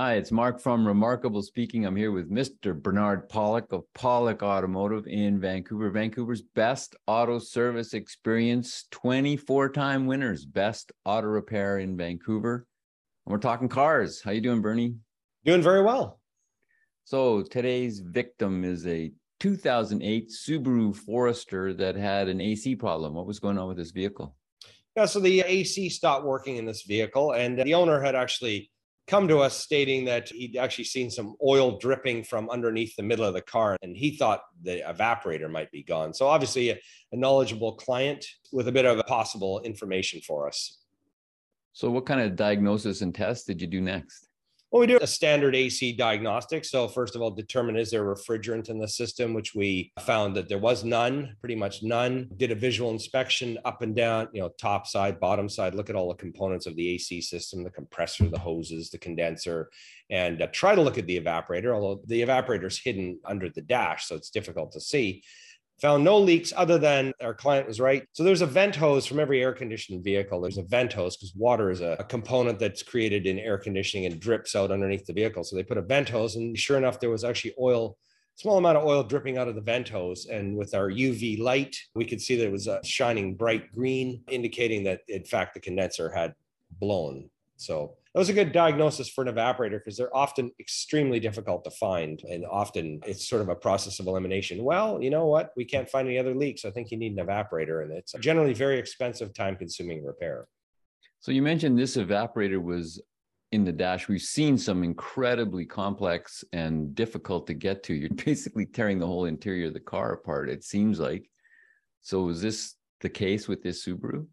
Hi, it's Mark from Remarkable Speaking. I'm here with Mr. Bernard Pawlik of Pawlik Automotive in Vancouver, Vancouver's best auto service experience, 24 time winners, best auto repair in Vancouver. And we're talking cars. How you doing, Bernie? Doing very well. So today's victim is a 2008 Subaru Forester that had an AC problem. What was going on with this vehicle? Yeah, so the AC stopped working in this vehicle, and the owner had actually come to us stating that he'd actually seen some oil dripping from underneath the middle of the car and he thought the evaporator might be gone. So, obviously, a, a knowledgeable client with a bit of possible information for us. So, what kind of diagnosis and test did you do next? Well, we do a standard AC diagnostic. So, first of all, determine is there refrigerant in the system, which we found that there was none, pretty much none. Did a visual inspection up and down, you know, top side, bottom side, look at all the components of the AC system, the compressor, the hoses, the condenser, and uh, try to look at the evaporator, although the evaporator is hidden under the dash, so it's difficult to see found no leaks other than our client was right. So there's a vent hose from every air conditioned vehicle. There's a vent hose because water is a, a, component that's created in air conditioning and drips out underneath the vehicle. So they put a vent hose, and sure enough, there was actually oil, small amount of oil dripping out of the vent hose. And with our UV light, we could see that it was a shining bright green, indicating that in fact the condenser had blown. So was a good diagnosis for an evaporator because they're often extremely difficult to find. And often it's sort of a process of elimination. Well, you know what? We can't find any other leaks. I think you need an evaporator. And it's generally very expensive, time consuming repair. So you mentioned this evaporator was in the dash. We've seen some incredibly complex and difficult to get to. You're basically tearing the whole interior of the car apart, it seems like. So is this the case with this Subaru?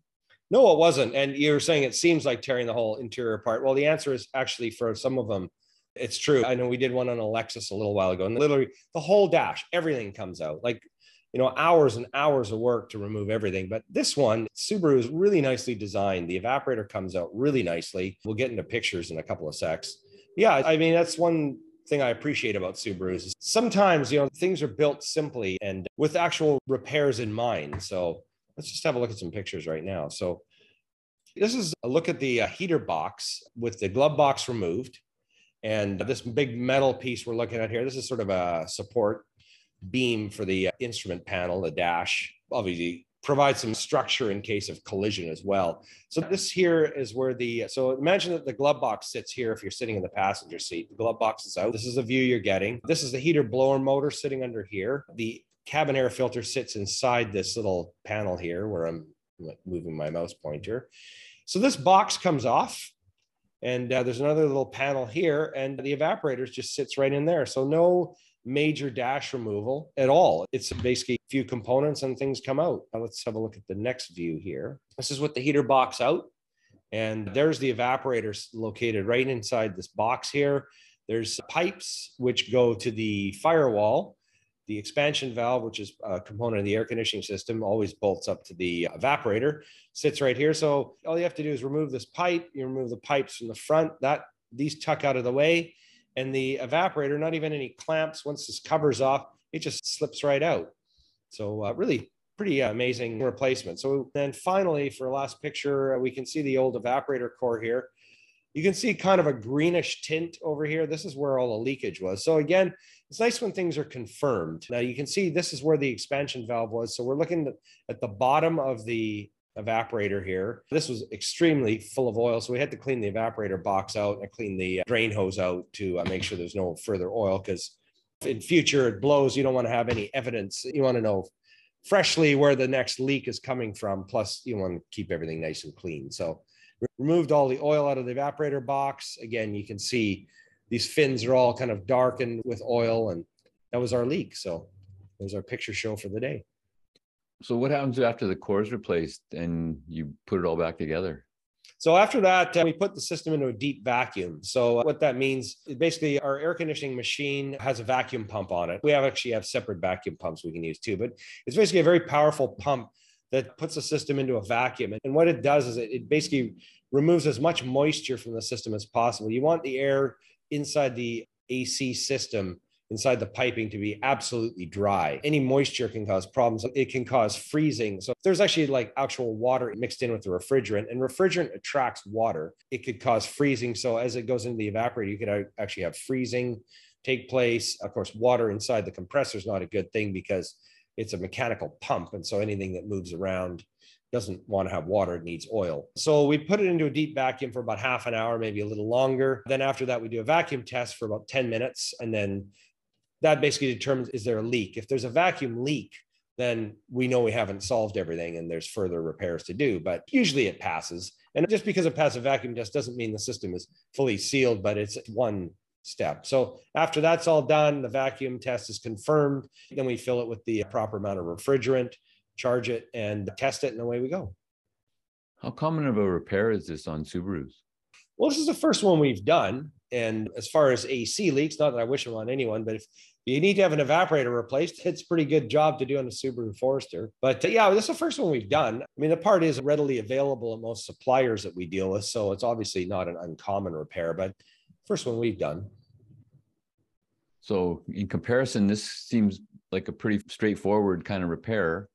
No, it wasn't. And you're saying it seems like tearing the whole interior apart. Well, the answer is actually for some of them, it's true. I know we did one on a Lexus a little while ago, and literally the whole dash, everything comes out. Like, you know, hours and hours of work to remove everything. But this one, Subaru is really nicely designed. The evaporator comes out really nicely. We'll get into pictures in a couple of secs. Yeah, I mean, that's one thing I appreciate about Subarus. Is Sometimes, you know, things are built simply and with actual repairs in mind. So Let's just have a look at some pictures right now. So this is a look at the uh, heater box with the glove box removed. And this big metal piece we're looking at here, this is sort of a support beam for the uh, instrument panel, the dash. Obviously, provides some structure in case of collision as well. So this here is where the, so imagine that the glove box sits here if you're sitting in the passenger seat. The glove box is out. This is the view you're getting. This is the heater blower motor sitting under here. The cabin air filter sits inside this little panel here where I'm moving my mouse pointer. So this box comes off and uh, there's another little panel here and the evaporator just sits right in there. So no major dash removal at all. It's basically a few components and things come out. Now let's have a look at the next view here. This is with the heater box out. And there's the evaporator located right inside this box here. There's pipes which go to the firewall the expansion valve, which is a component of the air conditioning system, always bolts up to the evaporator, sits right here. So all you have to do is remove this pipe. You remove the pipes from the front. That these tuck out of the way, and the evaporator, not even any clamps. Once this covers off, it just slips right out. So uh, really pretty amazing replacement. So then finally, for last picture, we can see the old evaporator core here. You can see kind of a greenish tint over here. This is where all the leakage was. So again, it's nice when things are confirmed. Now you can see this is where the expansion valve was. So we're looking at the bottom of the evaporator here. This was extremely full of oil. So we had to clean the evaporator box out and clean the uh, drain hose out to uh, make sure there's no further oil because in future it blows. You don't want to have any evidence. You want to know freshly where the next leak is coming from. Plus you want to keep everything nice and clean. So removed all the oil out of the evaporator box. Again, you can see these fins are all kind of darkened with oil and that was our leak so there's our picture show for the day so what happens after the core is replaced and you put it all back together so after that, uh, we put the system into a deep vacuum. So what that means, basically, our air conditioning machine has a vacuum pump on it. We have actually have separate vacuum pumps we can use too, but it's basically a very powerful pump that puts the system into a vacuum. And what it does is it, it basically removes as much moisture from the system as possible. You want the air inside the AC system inside the piping to be absolutely dry. Any moisture can cause problems. It can cause freezing. So there's actually like actual water mixed in with the refrigerant, and refrigerant attracts water. It could cause freezing. So as it goes into the evaporator, you could actually have freezing take place. Of course, water inside the compressor is not a good thing because it's a mechanical pump. And so anything that moves around doesn't want to have water, it needs oil. So we put it into a deep vacuum for about half an hour, maybe a little longer. Then after that, we do a vacuum test for about 10 minutes. And then that basically determines is there a leak? If there's a vacuum leak, then we know we haven't solved everything and there's further repairs to do. But usually it passes. And just because it passes a vacuum test doesn't mean the system is fully sealed, but it's one step. So after that's all done, the vacuum test is confirmed. Then we fill it with the proper amount of refrigerant, charge it, and test it, and away we go. How common of a repair is this on Subarus? Well, this is the first one we've done. And as far as AC leaks, not that I wish them on anyone, but if you need to have an evaporator replaced, it's a pretty good job to do on a Subaru Forester. But uh, yeah, this is the first one we've done. I mean, the part is readily available at most suppliers that we deal with. So it's obviously not an uncommon repair, but first one we've done. So in comparison, this seems like a pretty straightforward kind of repair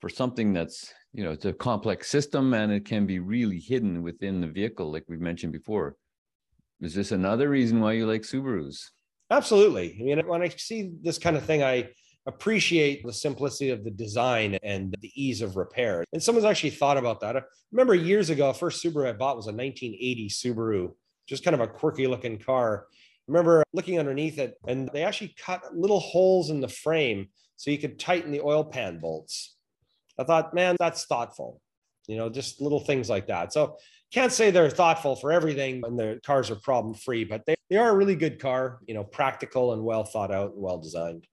for something that's, you know, it's a complex system and it can be really hidden within the vehicle, like we've mentioned before. Is this another reason why you like Subarus? Absolutely. I mean, when I see this kind of thing, I appreciate the simplicity of the design and the ease of repair. And someone's actually thought about that. I remember years ago, first Subaru I bought was a 1980 Subaru, just kind of a quirky looking car remember looking underneath it and they actually cut little holes in the frame so you could tighten the oil pan bolts. I thought, man, that's thoughtful. You know, just little things like that. So can't say they're thoughtful for everything and their cars are problem free, but they, they are a really good car, you know, practical and well thought out and well designed.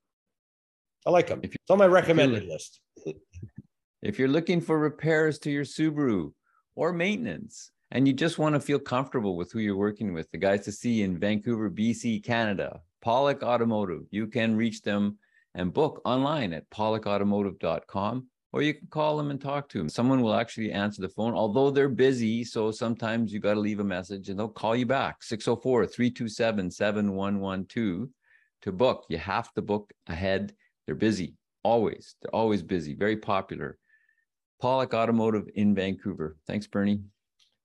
I like them. It's on my recommended list. if you're looking for repairs to your Subaru or maintenance, and you just want to feel comfortable with who you're working with. The guys to see in Vancouver, BC, Canada, Pawlik Automotive. You can reach them and book online at pawlikautomotive.com or you can call them and talk to them. Someone will actually answer the phone, although they're busy. So sometimes you got to leave a message and they'll call you back 604 327 7112 to book. You have to book ahead. They're busy, always. They're always busy, very popular. Pawlik Automotive in Vancouver. Thanks, Bernie.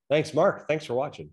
Thanks, Mark. Thanks for watching.